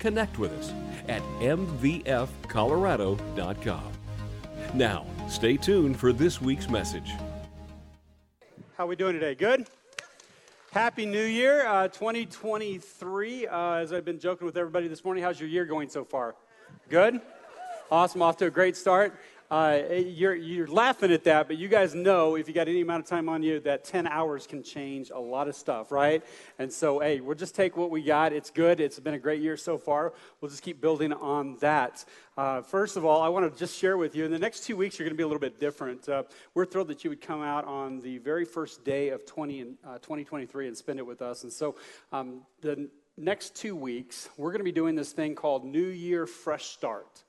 connect with us at mvfcolorado.com. Now, stay tuned for this week's message. How are we doing today? Good? Happy New Year, uh, 2023. Uh, as I've been joking with everybody this morning, how's your year going so far? Good? Awesome, off to a great start. Uh, you're, you're laughing at that, but you guys know if you got any amount of time on you that 10 hours can change a lot of stuff, right? And so, hey, we'll just take what we got. It's good. It's been a great year so far. We'll just keep building on that. Uh, first of all, I want to just share with you in the next two weeks, you're going to be a little bit different. Uh, we're thrilled that you would come out on the very first day of 20 and, uh, 2023 and spend it with us. And so, um, the next two weeks, we're going to be doing this thing called New Year Fresh Start.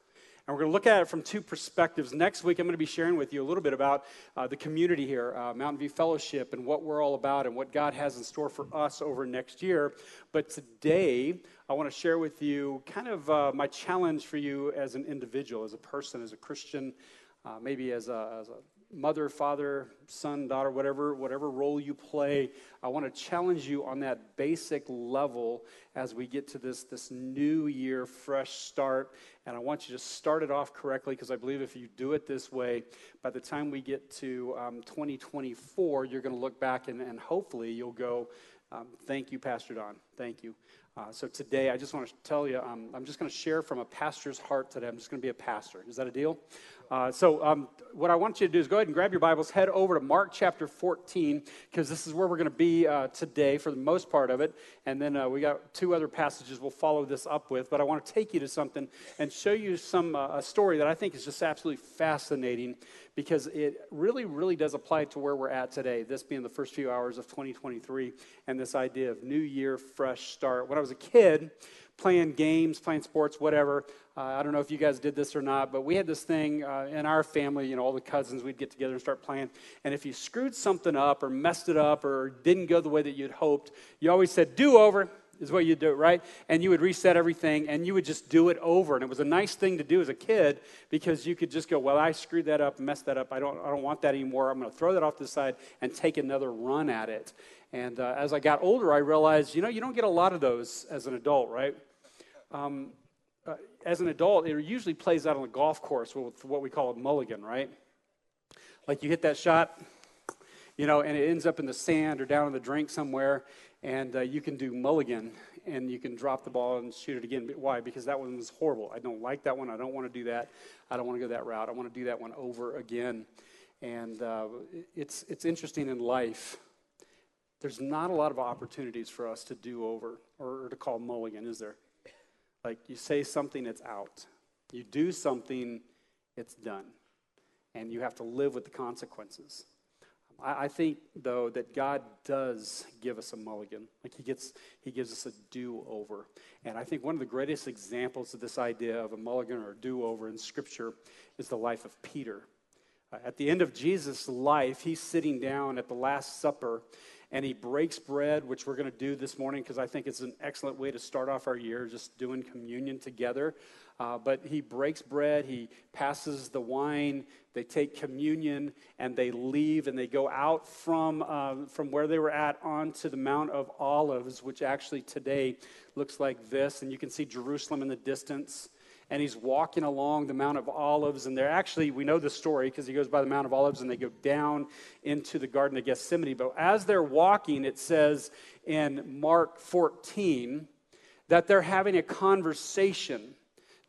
And we're going to look at it from two perspectives. Next week, I'm going to be sharing with you a little bit about uh, the community here, uh, Mountain View Fellowship, and what we're all about and what God has in store for us over next year. But today, I want to share with you kind of uh, my challenge for you as an individual, as a person, as a Christian, uh, maybe as a, as a mother, father, son, daughter, whatever, whatever role you play, I want to challenge you on that basic level as we get to this, this new year, fresh start. And I want you to start it off correctly because I believe if you do it this way, by the time we get to um, 2024, you're going to look back and, and hopefully you'll go, um, Thank you, Pastor Don. Thank you. Uh, so today, I just want to tell you, um, I'm just going to share from a pastor's heart today. I'm just going to be a pastor. Is that a deal? Uh, so, um, what I want you to do is go ahead and grab your Bibles, head over to Mark chapter 14, because this is where we're going to be uh, today for the most part of it. And then uh, we got two other passages we'll follow this up with. But I want to take you to something and show you some uh, a story that I think is just absolutely fascinating because it really, really does apply to where we're at today, this being the first few hours of 2023, and this idea of New Year, fresh start. When I was a kid, playing games, playing sports, whatever. Uh, I don't know if you guys did this or not, but we had this thing uh, in our family, you know, all the cousins, we'd get together and start playing. And if you screwed something up or messed it up or didn't go the way that you'd hoped, you always said, do over is what you do, right? And you would reset everything and you would just do it over. And it was a nice thing to do as a kid because you could just go, well, I screwed that up, messed that up. I don't, I don't want that anymore. I'm going to throw that off to the side and take another run at it. And uh, as I got older, I realized, you know, you don't get a lot of those as an adult, right? Um, uh, as an adult, it usually plays out on the golf course with what we call a mulligan, right? Like you hit that shot, you know, and it ends up in the sand or down in the drink somewhere, and uh, you can do mulligan and you can drop the ball and shoot it again. Why? Because that one was horrible. I don't like that one. I don't want to do that. I don't want to go that route. I want to do that one over again. And uh, it's, it's interesting in life. There's not a lot of opportunities for us to do over or, or to call mulligan, is there? Like you say something, it's out. You do something, it's done. And you have to live with the consequences. I, I think, though, that God does give us a mulligan. Like he, gets, he gives us a do over. And I think one of the greatest examples of this idea of a mulligan or a do over in Scripture is the life of Peter. Uh, at the end of Jesus' life, he's sitting down at the Last Supper and he breaks bread, which we're going to do this morning because I think it's an excellent way to start off our year, just doing communion together. Uh, but he breaks bread, he passes the wine, they take communion, and they leave and they go out from, uh, from where they were at onto the Mount of Olives, which actually today looks like this. And you can see Jerusalem in the distance and he's walking along the Mount of Olives. And they're actually, we know the story because he goes by the Mount of Olives and they go down into the Garden of Gethsemane. But as they're walking, it says in Mark 14 that they're having a conversation.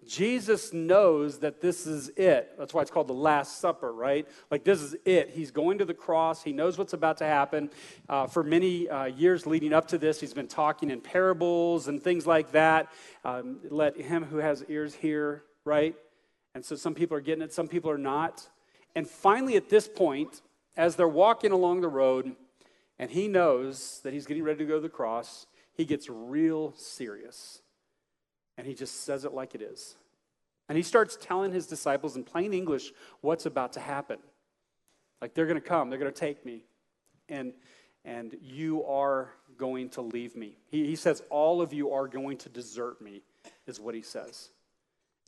Jesus knows that this is it. That's why it's called the Last Supper, right? Like, this is it. He's going to the cross. He knows what's about to happen. Uh, for many uh, years leading up to this, he's been talking in parables and things like that. Um, let him who has ears hear, right? And so some people are getting it, some people are not. And finally, at this point, as they're walking along the road, and he knows that he's getting ready to go to the cross, he gets real serious. And he just says it like it is. And he starts telling his disciples in plain English what's about to happen. Like they're going to come, they're going to take me. And, and you are going to leave me. He, he says, All of you are going to desert me, is what he says.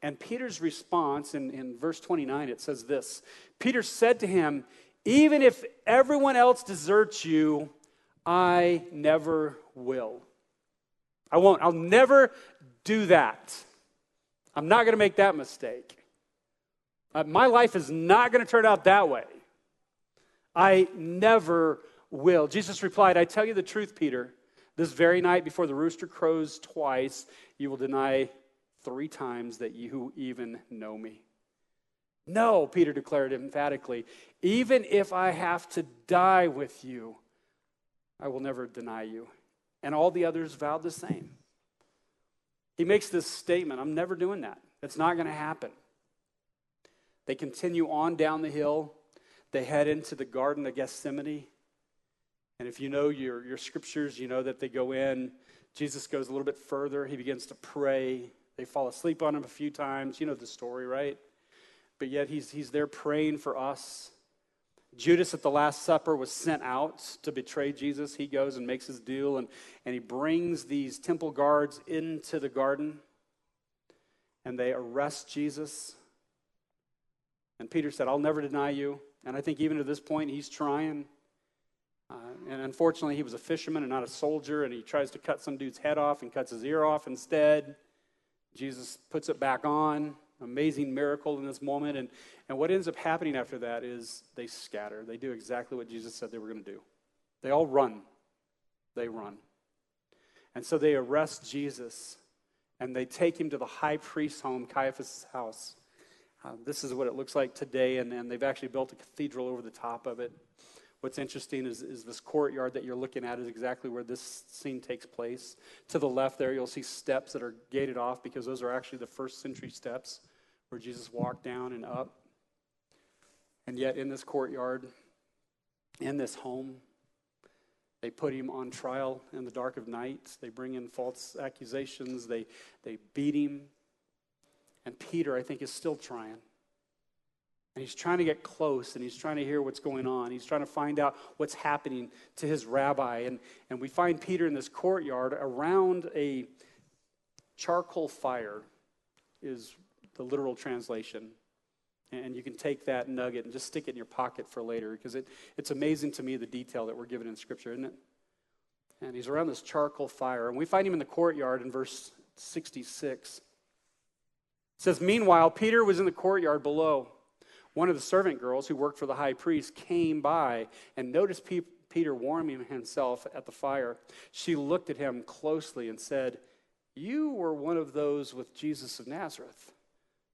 And Peter's response in, in verse 29, it says this Peter said to him, Even if everyone else deserts you, I never will. I won't. I'll never do that. I'm not going to make that mistake. Uh, my life is not going to turn out that way. I never will. Jesus replied, I tell you the truth, Peter. This very night before the rooster crows twice, you will deny three times that you even know me. No, Peter declared emphatically, even if I have to die with you, I will never deny you. And all the others vowed the same. He makes this statement I'm never doing that. It's not going to happen. They continue on down the hill. They head into the Garden of Gethsemane. And if you know your, your scriptures, you know that they go in. Jesus goes a little bit further. He begins to pray. They fall asleep on him a few times. You know the story, right? But yet he's, he's there praying for us. Judas at the Last Supper was sent out to betray Jesus. He goes and makes his deal, and, and he brings these temple guards into the garden, and they arrest Jesus. And Peter said, I'll never deny you. And I think even to this point, he's trying. Uh, and unfortunately, he was a fisherman and not a soldier, and he tries to cut some dude's head off and cuts his ear off instead. Jesus puts it back on. Amazing miracle in this moment. And, and what ends up happening after that is they scatter. They do exactly what Jesus said they were going to do. They all run. They run. And so they arrest Jesus and they take him to the high priest's home, Caiaphas' house. Uh, this is what it looks like today, and, and they've actually built a cathedral over the top of it. What's interesting is, is this courtyard that you're looking at is exactly where this scene takes place. To the left there, you'll see steps that are gated off because those are actually the first century steps where Jesus walked down and up. And yet, in this courtyard, in this home, they put him on trial in the dark of night. They bring in false accusations. They, they beat him. And Peter, I think, is still trying. And he's trying to get close and he's trying to hear what's going on. He's trying to find out what's happening to his rabbi. And, and we find Peter in this courtyard around a charcoal fire, is the literal translation. And you can take that nugget and just stick it in your pocket for later because it, it's amazing to me the detail that we're given in Scripture, isn't it? And he's around this charcoal fire. And we find him in the courtyard in verse 66. It says, Meanwhile, Peter was in the courtyard below one of the servant girls who worked for the high priest came by and noticed Pe- Peter warming himself at the fire. She looked at him closely and said, You were one of those with Jesus of Nazareth.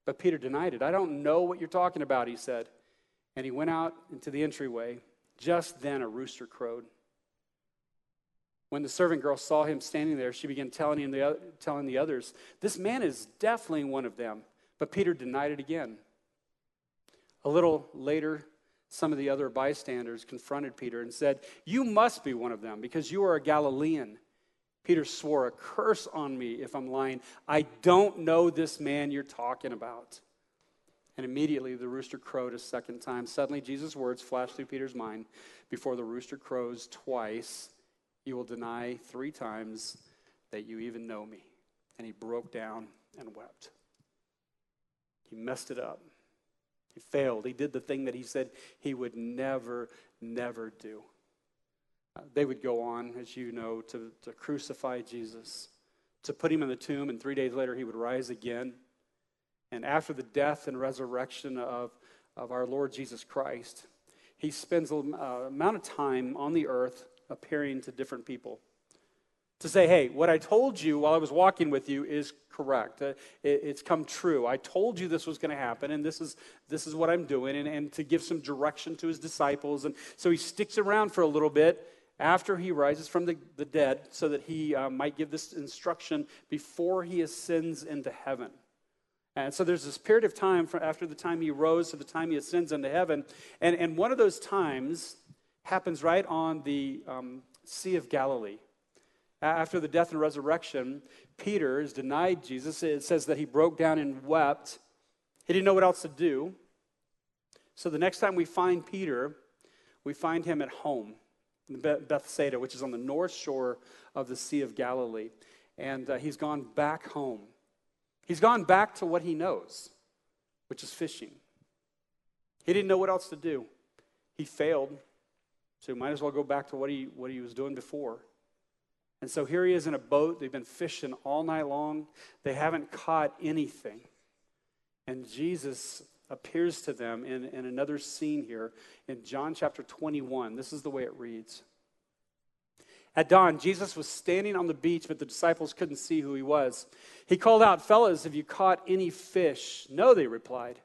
But Peter denied it. I don't know what you're talking about, he said. And he went out into the entryway. Just then a rooster crowed. When the servant girl saw him standing there, she began telling, him the, telling the others, This man is definitely one of them. But Peter denied it again. A little later, some of the other bystanders confronted Peter and said, You must be one of them because you are a Galilean. Peter swore a curse on me if I'm lying. I don't know this man you're talking about. And immediately the rooster crowed a second time. Suddenly, Jesus' words flashed through Peter's mind Before the rooster crows twice, you will deny three times that you even know me. And he broke down and wept. He messed it up. He failed. He did the thing that he said he would never, never do. Uh, they would go on, as you know, to, to crucify Jesus, to put him in the tomb, and three days later he would rise again. And after the death and resurrection of, of our Lord Jesus Christ, he spends an uh, amount of time on the earth appearing to different people to say, hey, what I told you while I was walking with you is correct. Uh, it, it's come true. I told you this was going to happen, and this is, this is what I'm doing, and, and to give some direction to his disciples. And so he sticks around for a little bit after he rises from the, the dead so that he uh, might give this instruction before he ascends into heaven. And so there's this period of time from after the time he rose to the time he ascends into heaven. And, and one of those times happens right on the um, Sea of Galilee. After the death and resurrection, Peter is denied Jesus. It says that he broke down and wept. He didn't know what else to do. So the next time we find Peter, we find him at home in Bethsaida, which is on the north shore of the Sea of Galilee. And uh, he's gone back home. He's gone back to what he knows, which is fishing. He didn't know what else to do. He failed, so he might as well go back to what he, what he was doing before. And so here he is in a boat. They've been fishing all night long. They haven't caught anything. And Jesus appears to them in, in another scene here in John chapter 21. This is the way it reads. At dawn, Jesus was standing on the beach, but the disciples couldn't see who he was. He called out, Fellas, have you caught any fish? No, they replied.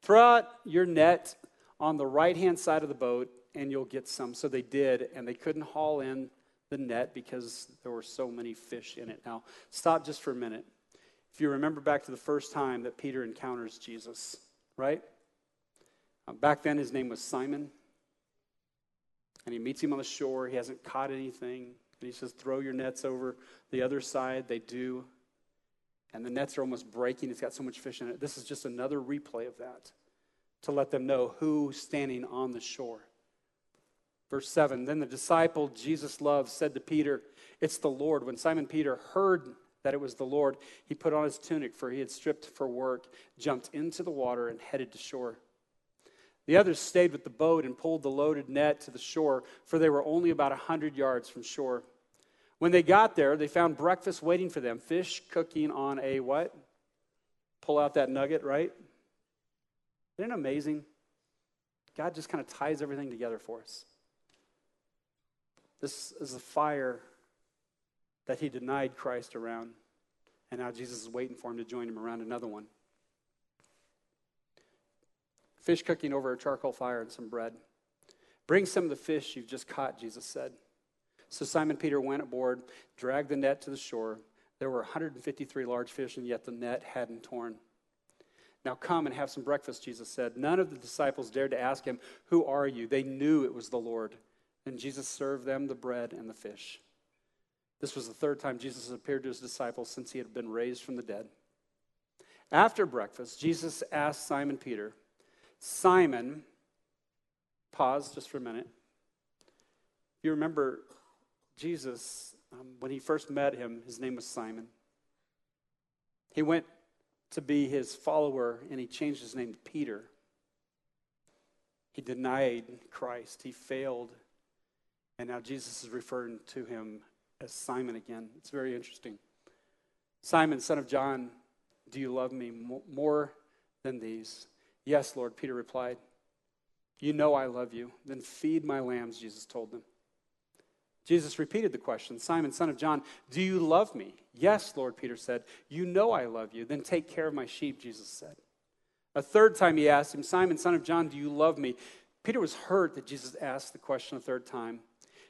Throw out your net on the right hand side of the boat, and you'll get some. So they did, and they couldn't haul in the net because there were so many fish in it. Now, stop just for a minute. If you remember back to the first time that Peter encounters Jesus, right? Uh, back then, his name was Simon. And he meets him on the shore. He hasn't caught anything. And he says, Throw your nets over the other side. They do. And the nets are almost breaking. It's got so much fish in it. This is just another replay of that to let them know who's standing on the shore. Verse 7 Then the disciple Jesus loved said to Peter, It's the Lord. When Simon Peter heard that it was the Lord, he put on his tunic, for he had stripped for work, jumped into the water, and headed to shore. The others stayed with the boat and pulled the loaded net to the shore, for they were only about a hundred yards from shore. When they got there, they found breakfast waiting for them fish cooking on a what? Pull out that nugget, right? Isn't it amazing? God just kind of ties everything together for us. This is the fire that he denied Christ around, and now Jesus is waiting for him to join him around another one. Fish cooking over a charcoal fire and some bread. Bring some of the fish you've just caught, Jesus said. So Simon Peter went aboard, dragged the net to the shore. There were 153 large fish, and yet the net hadn't torn. Now come and have some breakfast, Jesus said. None of the disciples dared to ask him, Who are you? They knew it was the Lord. And Jesus served them the bread and the fish. This was the third time Jesus appeared to his disciples since he had been raised from the dead. After breakfast, Jesus asked Simon Peter, Simon, pause just for a minute. You remember Jesus, um, when he first met him, his name was Simon. He went to be his follower and he changed his name to Peter. He denied Christ, he failed. And now Jesus is referring to him as Simon again. It's very interesting. Simon, son of John, do you love me more than these? Yes, Lord, Peter replied. You know I love you. Then feed my lambs, Jesus told them. Jesus repeated the question Simon, son of John, do you love me? Yes, Lord, Peter said. You know I love you. Then take care of my sheep, Jesus said. A third time he asked him, Simon, son of John, do you love me? Peter was hurt that Jesus asked the question a third time.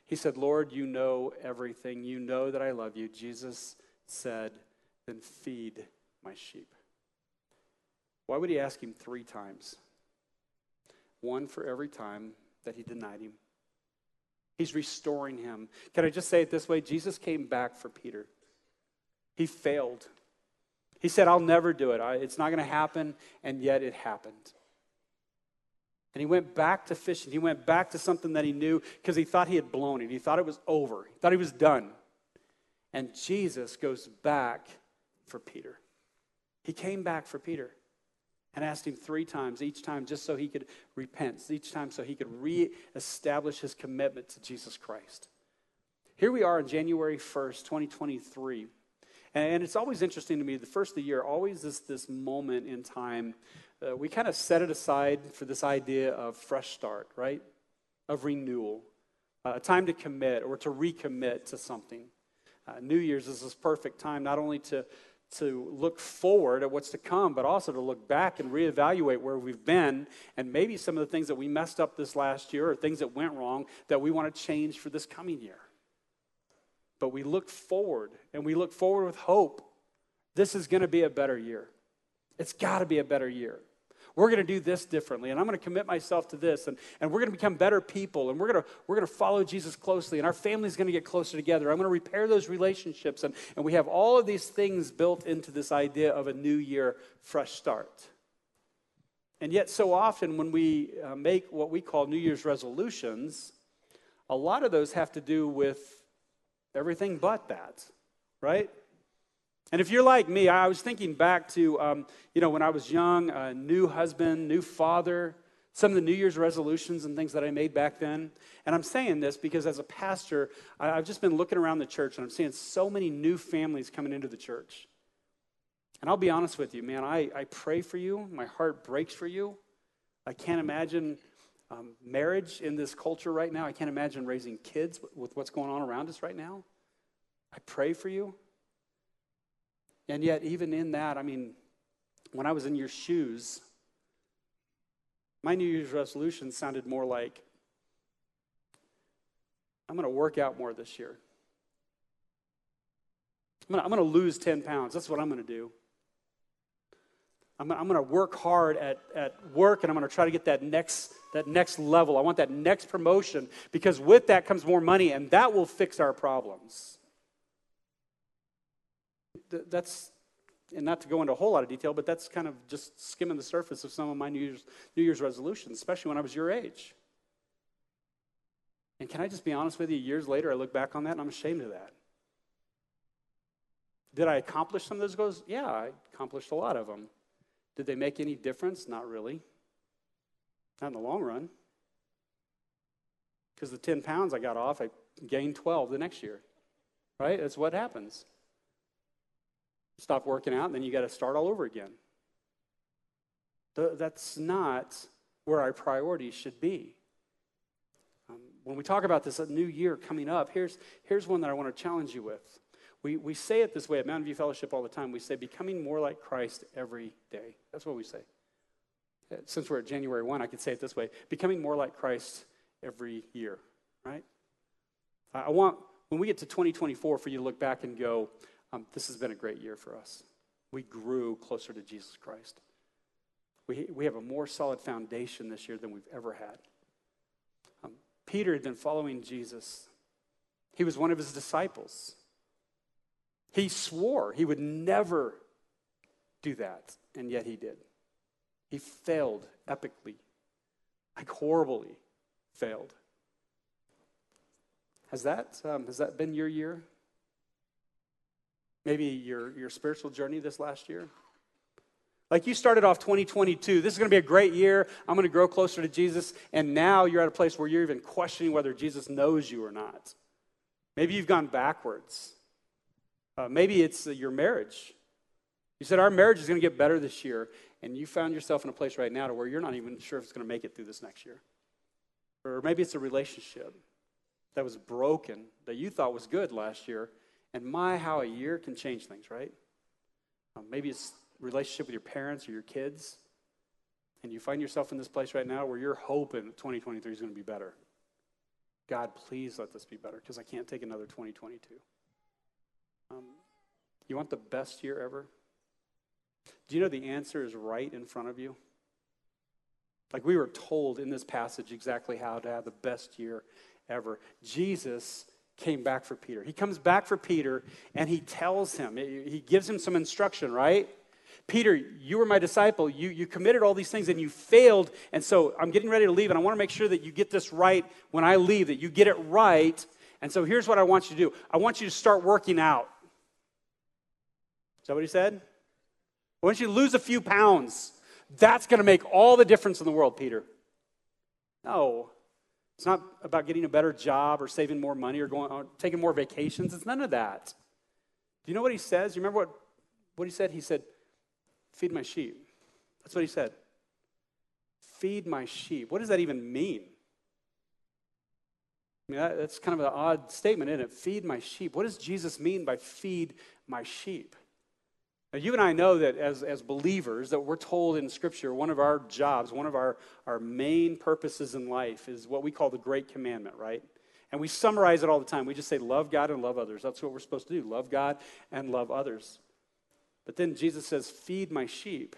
He said, Lord, you know everything. You know that I love you. Jesus said, Then feed my sheep. Why would he ask him three times? One for every time that he denied him. He's restoring him. Can I just say it this way? Jesus came back for Peter. He failed. He said, I'll never do it. It's not going to happen. And yet it happened. And he went back to fishing. He went back to something that he knew because he thought he had blown it. He thought it was over. He thought he was done. And Jesus goes back for Peter. He came back for Peter and asked him three times, each time just so he could repent, each time so he could reestablish his commitment to Jesus Christ. Here we are on January 1st, 2023. And it's always interesting to me, the first of the year, always this, this moment in time. Uh, we kind of set it aside for this idea of fresh start, right? Of renewal, uh, a time to commit or to recommit to something. Uh, New Year's is this perfect time not only to to look forward at what's to come, but also to look back and reevaluate where we've been and maybe some of the things that we messed up this last year or things that went wrong that we want to change for this coming year. But we look forward and we look forward with hope. This is going to be a better year. It's got to be a better year. We're going to do this differently, and I'm going to commit myself to this, and, and we're going to become better people, and we're going to, we're going to follow Jesus closely, and our family's going to get closer together. I'm going to repair those relationships. And, and we have all of these things built into this idea of a new year, fresh start. And yet, so often when we uh, make what we call New Year's resolutions, a lot of those have to do with everything but that, right? And if you're like me, I was thinking back to, um, you know, when I was young, a new husband, new father, some of the New Year's resolutions and things that I made back then. And I'm saying this because as a pastor, I've just been looking around the church and I'm seeing so many new families coming into the church. And I'll be honest with you, man, I, I pray for you. My heart breaks for you. I can't imagine um, marriage in this culture right now. I can't imagine raising kids with what's going on around us right now. I pray for you. And yet, even in that, I mean, when I was in your shoes, my New Year's resolution sounded more like I'm going to work out more this year. I'm going to lose 10 pounds. That's what I'm going to do. I'm, I'm going to work hard at, at work and I'm going to try to get that next, that next level. I want that next promotion because with that comes more money and that will fix our problems. That's, and not to go into a whole lot of detail, but that's kind of just skimming the surface of some of my New Year's, New Year's resolutions, especially when I was your age. And can I just be honest with you? Years later, I look back on that and I'm ashamed of that. Did I accomplish some of those goals? Yeah, I accomplished a lot of them. Did they make any difference? Not really. Not in the long run. Because the 10 pounds I got off, I gained 12 the next year. Right? That's what happens. Stop working out, and then you got to start all over again. That's not where our priorities should be. Um, when we talk about this new year coming up, here's, here's one that I want to challenge you with. We, we say it this way at Mountain View Fellowship all the time. We say, becoming more like Christ every day. That's what we say. Uh, since we're at January 1, I could say it this way becoming more like Christ every year, right? I want, when we get to 2024, for you to look back and go, um, this has been a great year for us. We grew closer to Jesus Christ. We, we have a more solid foundation this year than we've ever had. Um, Peter had been following Jesus, he was one of his disciples. He swore he would never do that, and yet he did. He failed epically, like horribly failed. Has that, um, has that been your year? Maybe your, your spiritual journey this last year? Like you started off 2022, this is going to be a great year. I'm going to grow closer to Jesus. And now you're at a place where you're even questioning whether Jesus knows you or not. Maybe you've gone backwards. Uh, maybe it's uh, your marriage. You said, Our marriage is going to get better this year, and you found yourself in a place right now to where you're not even sure if it's going to make it through this next year. Or maybe it's a relationship that was broken that you thought was good last year, and my, how a year can change things, right? Um, maybe it's relationship with your parents or your kids, and you find yourself in this place right now where you're hoping 2023 is going to be better. God, please let this be better because I can't take another 2022. Um, you want the best year ever? Do you know the answer is right in front of you? Like we were told in this passage exactly how to have the best year ever. Jesus came back for Peter. He comes back for Peter and he tells him, he gives him some instruction, right? Peter, you were my disciple. You, you committed all these things and you failed. And so I'm getting ready to leave, and I want to make sure that you get this right when I leave, that you get it right. And so here's what I want you to do I want you to start working out. Is that what he said? I want you to lose a few pounds. That's going to make all the difference in the world, Peter. No. It's not about getting a better job or saving more money or going or taking more vacations. It's none of that. Do you know what he says? You remember what, what he said? He said, Feed my sheep. That's what he said. Feed my sheep. What does that even mean? I mean, that, that's kind of an odd statement, isn't it? Feed my sheep. What does Jesus mean by feed my sheep? Now, you and I know that as, as believers, that we're told in Scripture, one of our jobs, one of our, our main purposes in life is what we call the Great Commandment, right? And we summarize it all the time. We just say, love God and love others. That's what we're supposed to do love God and love others. But then Jesus says, feed my sheep.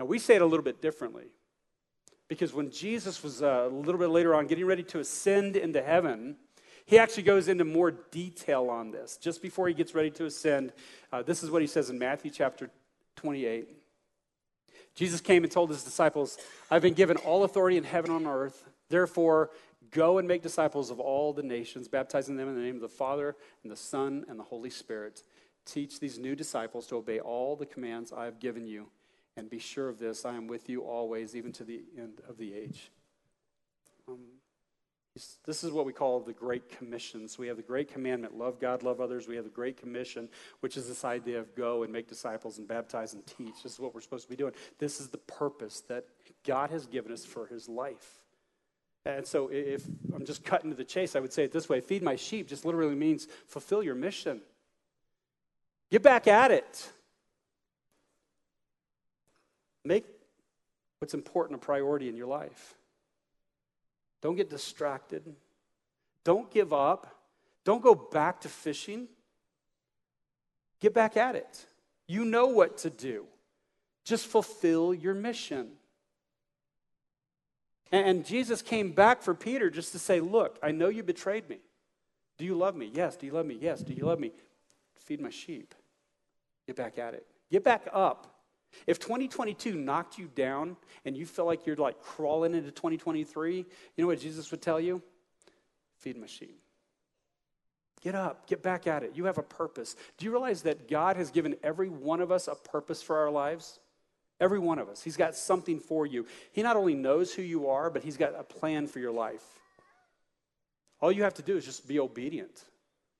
Now, we say it a little bit differently because when Jesus was uh, a little bit later on getting ready to ascend into heaven, he actually goes into more detail on this. Just before he gets ready to ascend, uh, this is what he says in Matthew chapter 28. Jesus came and told his disciples, I've been given all authority in heaven and on earth. Therefore, go and make disciples of all the nations, baptizing them in the name of the Father and the Son and the Holy Spirit. Teach these new disciples to obey all the commands I have given you. And be sure of this I am with you always, even to the end of the age. Um, this is what we call the Great Commission. So we have the Great Commandment love God, love others. We have the Great Commission, which is this idea of go and make disciples and baptize and teach. This is what we're supposed to be doing. This is the purpose that God has given us for his life. And so if I'm just cutting to the chase, I would say it this way feed my sheep just literally means fulfill your mission. Get back at it. Make what's important a priority in your life. Don't get distracted. Don't give up. Don't go back to fishing. Get back at it. You know what to do. Just fulfill your mission. And Jesus came back for Peter just to say, Look, I know you betrayed me. Do you love me? Yes. Do you love me? Yes. Do you love me? Feed my sheep. Get back at it. Get back up. If 2022 knocked you down and you feel like you're like crawling into 2023, you know what Jesus would tell you? Feed my sheep. Get up, get back at it. You have a purpose. Do you realize that God has given every one of us a purpose for our lives? Every one of us. He's got something for you. He not only knows who you are, but He's got a plan for your life. All you have to do is just be obedient.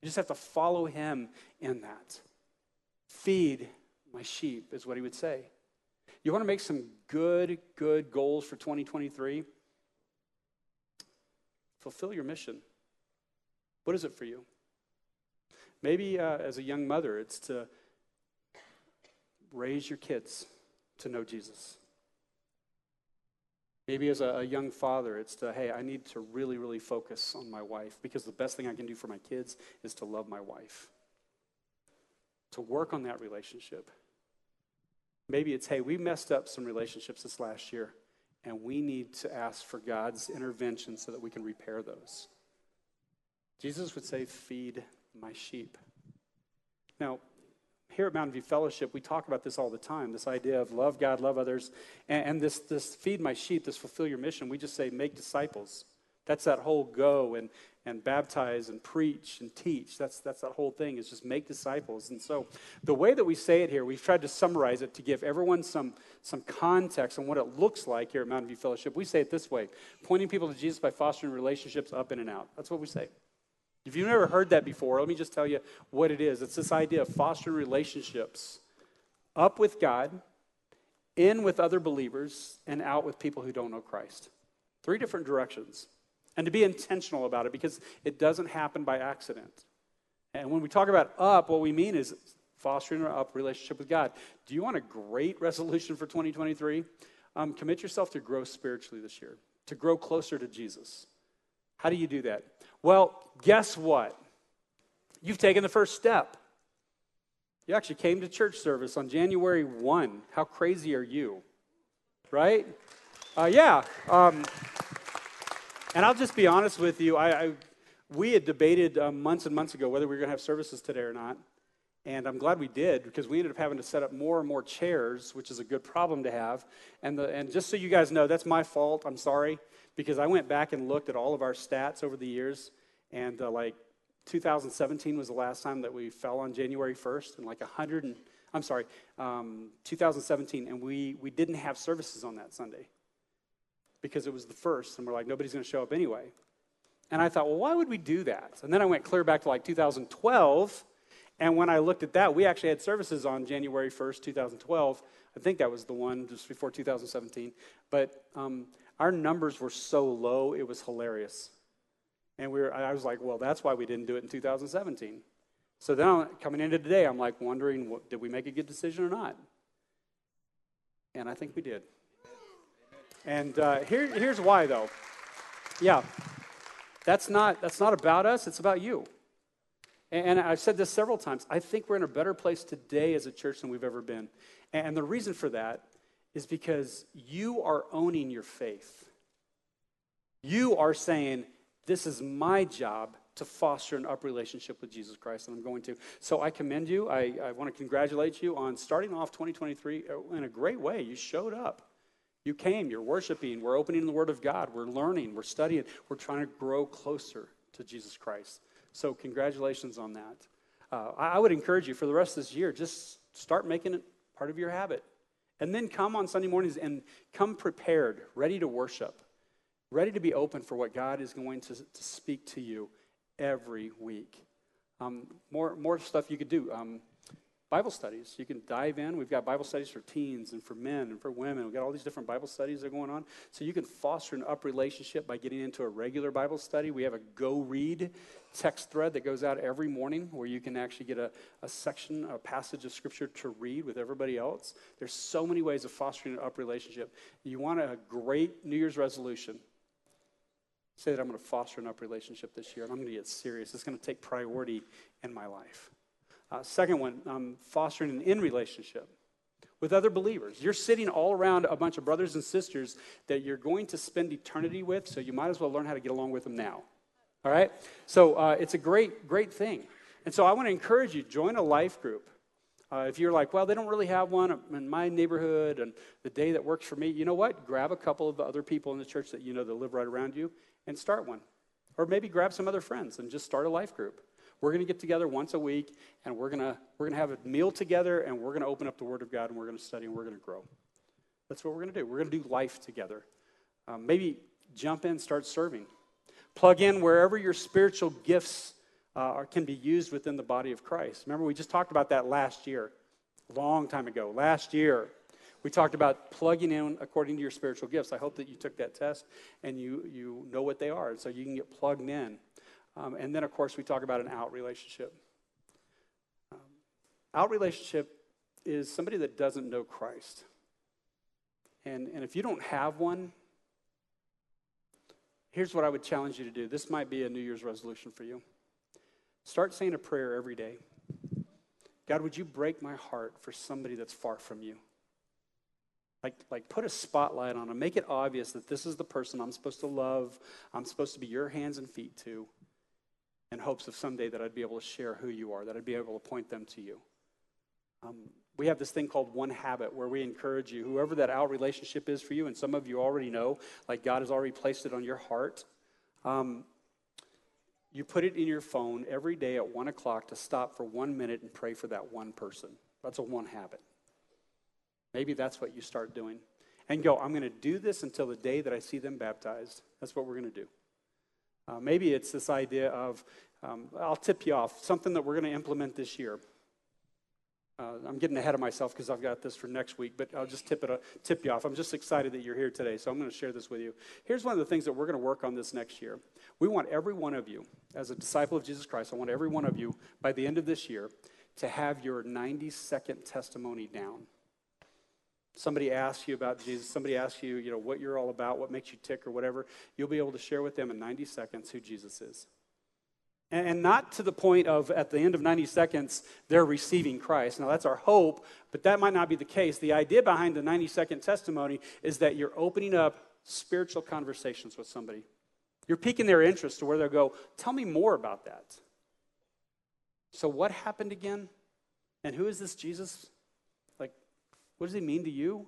You just have to follow Him in that. Feed my sheep, is what he would say. You want to make some good, good goals for 2023? Fulfill your mission. What is it for you? Maybe uh, as a young mother, it's to raise your kids to know Jesus. Maybe as a, a, young father, it's to, hey, I need to really, really focus on my wife because the best thing I can do for my kids is to love my wife. To work on that relationship. Maybe it's, hey, we messed up some relationships this last year, and we need to ask for God's intervention so that we can repair those. Jesus would say, feed my sheep. Now, here at Mountain View Fellowship, we talk about this all the time this idea of love God, love others, and, and this, this feed my sheep, this fulfill your mission. We just say, make disciples. That's that whole go and, and baptize and preach and teach. That's, that's that whole thing, is just make disciples. And so the way that we say it here, we've tried to summarize it to give everyone some, some context on what it looks like here at Mountain View Fellowship. We say it this way pointing people to Jesus by fostering relationships up in and out. That's what we say. If you've never heard that before, let me just tell you what it is. It's this idea of fostering relationships up with God, in with other believers, and out with people who don't know Christ. Three different directions and to be intentional about it because it doesn't happen by accident. And when we talk about up, what we mean is fostering an up relationship with God. Do you want a great resolution for 2023? Um, commit yourself to grow spiritually this year, to grow closer to Jesus. How do you do that? Well, guess what? You've taken the first step. You actually came to church service on January 1. How crazy are you? Right? Uh, yeah. Um, and I'll just be honest with you. I, I we had debated uh, months and months ago whether we were going to have services today or not. And I'm glad we did because we ended up having to set up more and more chairs, which is a good problem to have. And, the, and just so you guys know, that's my fault. I'm sorry because I went back and looked at all of our stats over the years. And uh, like 2017 was the last time that we fell on January 1st, and like 100 and I'm sorry, um, 2017, and we, we didn't have services on that Sunday because it was the first, and we're like, nobody's going to show up anyway. And I thought, well, why would we do that? And then I went clear back to like 2012, and when I looked at that, we actually had services on January 1st, 2012. I think that was the one just before 2017. But um, our numbers were so low, it was hilarious. And we were, I was like, well, that's why we didn't do it in 2017. So then coming into today, I'm like wondering, what, did we make a good decision or not? And I think we did. And uh, here, here's why, though. Yeah, that's not, that's not about us, it's about you. And, and I've said this several times. I think we're in a better place today as a church than we've ever been. And the reason for that is because you are owning your faith. You are saying, This is my job to foster an up relationship with Jesus Christ, and I'm going to. So I commend you. I, I want to congratulate you on starting off 2023 uh, in a great way. You showed up. You came, you're worshiping, we're opening the Word of God, we're learning, we're studying, we're trying to grow closer to Jesus Christ. So, congratulations on that. Uh, I would encourage you for the rest of this year, just start making it part of your habit. And then come on Sunday mornings and come prepared, ready to worship, ready to be open for what God is going to, to speak to you every week. Um, more, more stuff you could do. Um, Bible studies. You can dive in. We've got Bible studies for teens and for men and for women. We've got all these different Bible studies that are going on. So you can foster an up relationship by getting into a regular Bible study. We have a Go Read text thread that goes out every morning where you can actually get a, a section, a passage of Scripture to read with everybody else. There's so many ways of fostering an up relationship. You want a great New Year's resolution. Say that I'm going to foster an up relationship this year and I'm going to get serious. It's going to take priority in my life. Uh, second one, um, fostering an in relationship with other believers. You're sitting all around a bunch of brothers and sisters that you're going to spend eternity with, so you might as well learn how to get along with them now. All right? So uh, it's a great, great thing. And so I want to encourage you join a life group. Uh, if you're like, well, they don't really have one in my neighborhood and the day that works for me, you know what? Grab a couple of the other people in the church that you know that live right around you and start one. Or maybe grab some other friends and just start a life group. We're going to get together once a week and we're going to we're going to have a meal together and we're going to open up the Word of God and we're going to study and we're going to grow. That's what we're going to do. We're going to do life together. Um, maybe jump in, start serving. Plug in wherever your spiritual gifts uh, can be used within the body of Christ. Remember, we just talked about that last year, long time ago. Last year, we talked about plugging in according to your spiritual gifts. I hope that you took that test and you, you know what they are, so you can get plugged in. Um, and then, of course, we talk about an out relationship. Um, out relationship is somebody that doesn't know Christ. And, and if you don't have one, here's what I would challenge you to do. This might be a New Year's resolution for you. Start saying a prayer every day. God, would you break my heart for somebody that's far from you? Like, like put a spotlight on them. Make it obvious that this is the person I'm supposed to love. I'm supposed to be your hands and feet to in hopes of someday that I'd be able to share who you are, that I'd be able to point them to you. Um, we have this thing called One Habit where we encourage you, whoever that out relationship is for you, and some of you already know, like God has already placed it on your heart. Um, you put it in your phone every day at one o'clock to stop for one minute and pray for that one person. That's a one habit. Maybe that's what you start doing. And go, I'm going to do this until the day that I see them baptized. That's what we're going to do. Uh, maybe it's this idea of, um, I'll tip you off, something that we're going to implement this year. Uh, I'm getting ahead of myself because I've got this for next week, but I'll just tip it, uh, tip you off. I'm just excited that you're here today, so I'm going to share this with you. Here's one of the things that we're going to work on this next year. We want every one of you, as a disciple of Jesus Christ, I want every one of you by the end of this year to have your 90 second testimony down somebody asks you about Jesus, somebody asks you, you know, what you're all about, what makes you tick or whatever, you'll be able to share with them in 90 seconds who Jesus is. And, and not to the point of at the end of 90 seconds, they're receiving Christ. Now, that's our hope, but that might not be the case. The idea behind the 90 second testimony is that you're opening up spiritual conversations with somebody. You're piquing their interest to where they'll go, Tell me more about that. So, what happened again? And who is this Jesus? What does he mean to you?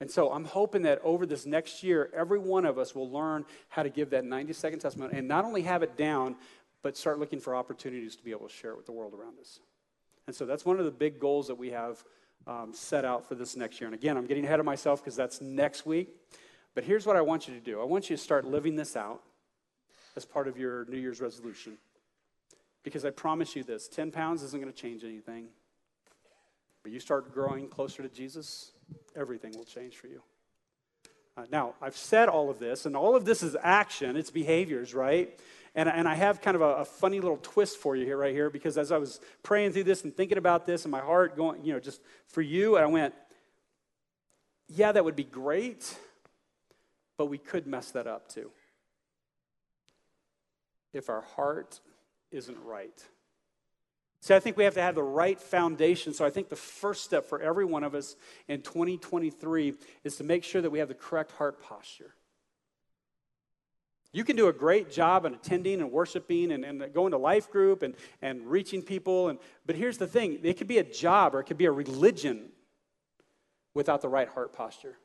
And so I'm hoping that over this next year, every one of us will learn how to give that 90 second testimony and not only have it down, but start looking for opportunities to be able to share it with the world around us. And so that's one of the big goals that we have um, set out for this next year. And again, I'm getting ahead of myself because that's next week. But here's what I want you to do I want you to start living this out as part of your New Year's resolution. Because I promise you this 10 pounds isn't going to change anything. But you start growing closer to Jesus, everything will change for you. Uh, now, I've said all of this, and all of this is action, it's behaviors, right? And, and I have kind of a, a, funny little twist for you here, right here, because as I was praying through this and thinking about this, and my heart going, you know, just for you, and I went, yeah, that would be great, but we could mess that up too. If our heart isn't right. See, I think we have to have the right foundation. So I think the first step for every one of us in 2023 is to make sure that we have the correct heart posture. You can do a great job in attending and worshiping and, and going to life group and, and reaching people. And, but here's the thing it could be a job or it could be a religion without the right heart posture.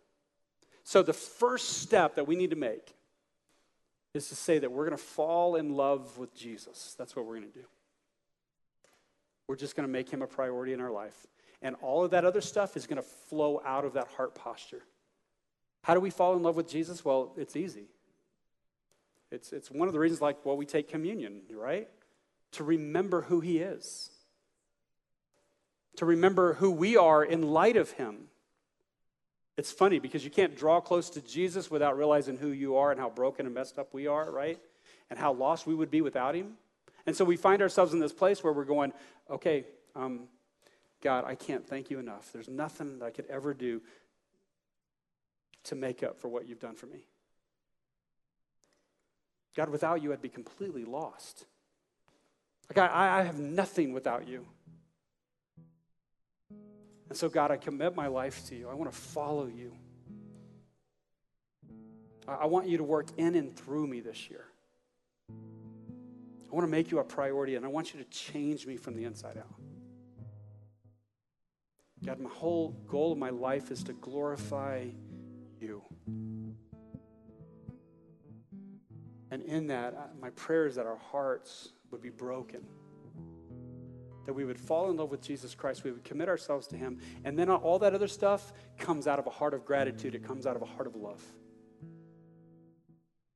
So the first step that we need to make is to say that we're going to fall in love with Jesus. That's what we're going to do. We're just going to make him a priority in our life. And all of that other stuff is going to flow out of that heart posture. How do we fall in love with Jesus? Well, it's easy. It's, it's one of the reasons, like, well, we take communion, right? To remember who he is, to remember who we are in light of him. It's funny because you can't draw close to Jesus without realizing who you are and how broken and messed up we are, right? And how lost we would be without him. And so we find ourselves in this place where we're going, okay, um, God, I can't thank you enough. There's nothing that I could ever do to make up for what you've done for me. God, without you, I'd be completely lost. Like, I, I have nothing without you. And so, God, I commit my life to you. I want to follow you. I, I want you to work in and through me this year. I want to make you a priority, and I want you to change me from the inside out. God, my whole goal of my life is to glorify you. And in that, uh, my prayer is that our hearts would be broken. That we would fall in love with Jesus Christ. We would commit ourselves to Him. And then all that other stuff comes out of a heart of gratitude, it comes out of a heart of love.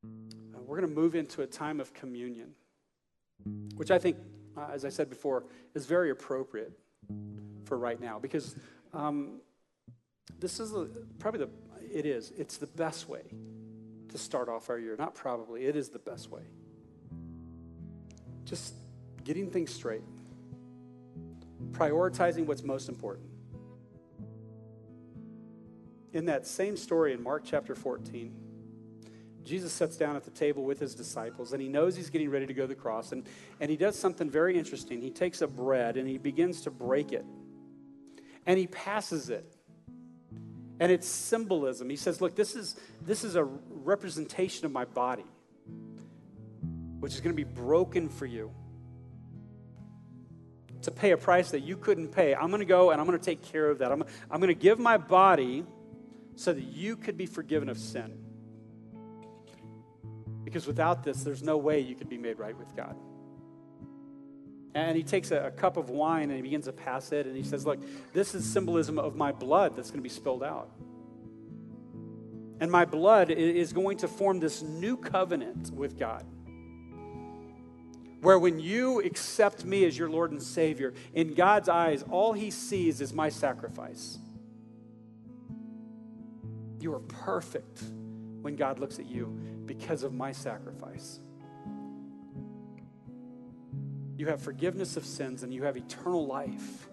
Uh, we're going to move into a time of communion, which I think, uh, as I said before, is very appropriate for right now because um, this is probably the, it is, it's the best way to start off our year. Not probably, it is the best way. Just getting things straight, prioritizing what's most important. In that same story in Mark chapter 14, Jesus sits down at the table with his disciples and he knows he's getting ready to go to the cross. And, and he does something very interesting. He takes a bread and he begins to break it and he passes it and it's symbolism. He says, Look, this is, this is a representation of my body, which is going to be broken for you to pay a price that you couldn't pay. I'm going to go and I'm going to take care of that. I'm, I'm going to give my body so that you could be forgiven of sin. Because without this, there's no way you could be made right with God. And he takes a, a, cup of wine and he begins to pass it. And he says, Look, this is symbolism of my blood that's going to be spilled out. And my blood is going to form this new covenant with God. Where when you accept me as your Lord and Savior, in God's eyes, all he sees is my sacrifice. You are perfect when God looks at you because of my sacrifice. You have forgiveness of sins and you have eternal life.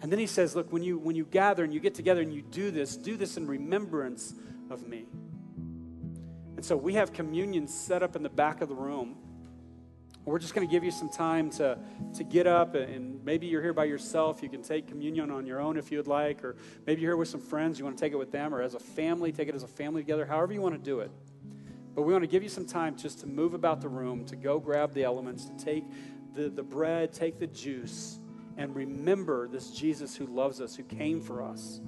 And then he says, Look, when you, when you gather and you get together and you do this, do this in remembrance of me. And so we have communion set up in the back of the room. We're just going to give you some time to, to get up, and maybe you're here by yourself. You can take communion on your own if you'd like, or maybe you're here with some friends. You want to take it with them, or as a family, take it as a family together, however you want to do it. But we want to give you some time just to move about the room, to go grab the elements, to take the, the bread, take the juice, and remember this Jesus who loves us, who came for us,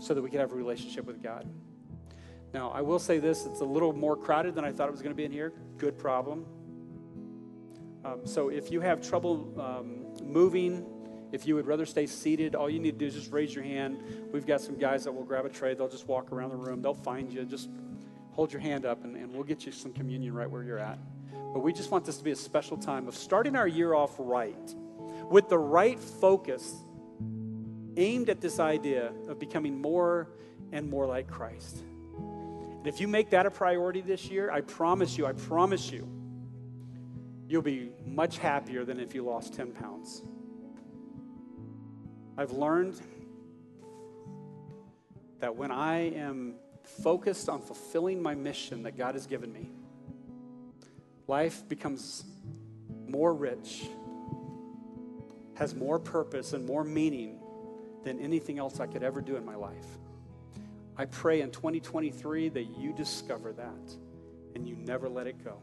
so that we could have a relationship with God. Now, I will say this it's a little more crowded than I thought it was going to be in here. Good problem. Um, so if you have trouble um, moving, if you would rather stay seated, all you need to do is just raise your hand. We've got some guys that will grab a tray. They'll just walk around the room. They'll find you. Just hold your hand up and, and we'll get you some communion right where you're at. But we just want this to be a special time of starting our year off right with the right focus aimed at this idea of becoming more and more like Christ. And if you make that a priority this year, I promise you, I promise you, you'll be much happier than if you lost 10 pounds. I've learned that when I am focused on fulfilling my mission that God has given me, life becomes more rich, has more purpose and more meaning than anything else I could ever do in my life. I pray in 2023 that you discover that and you never let it go.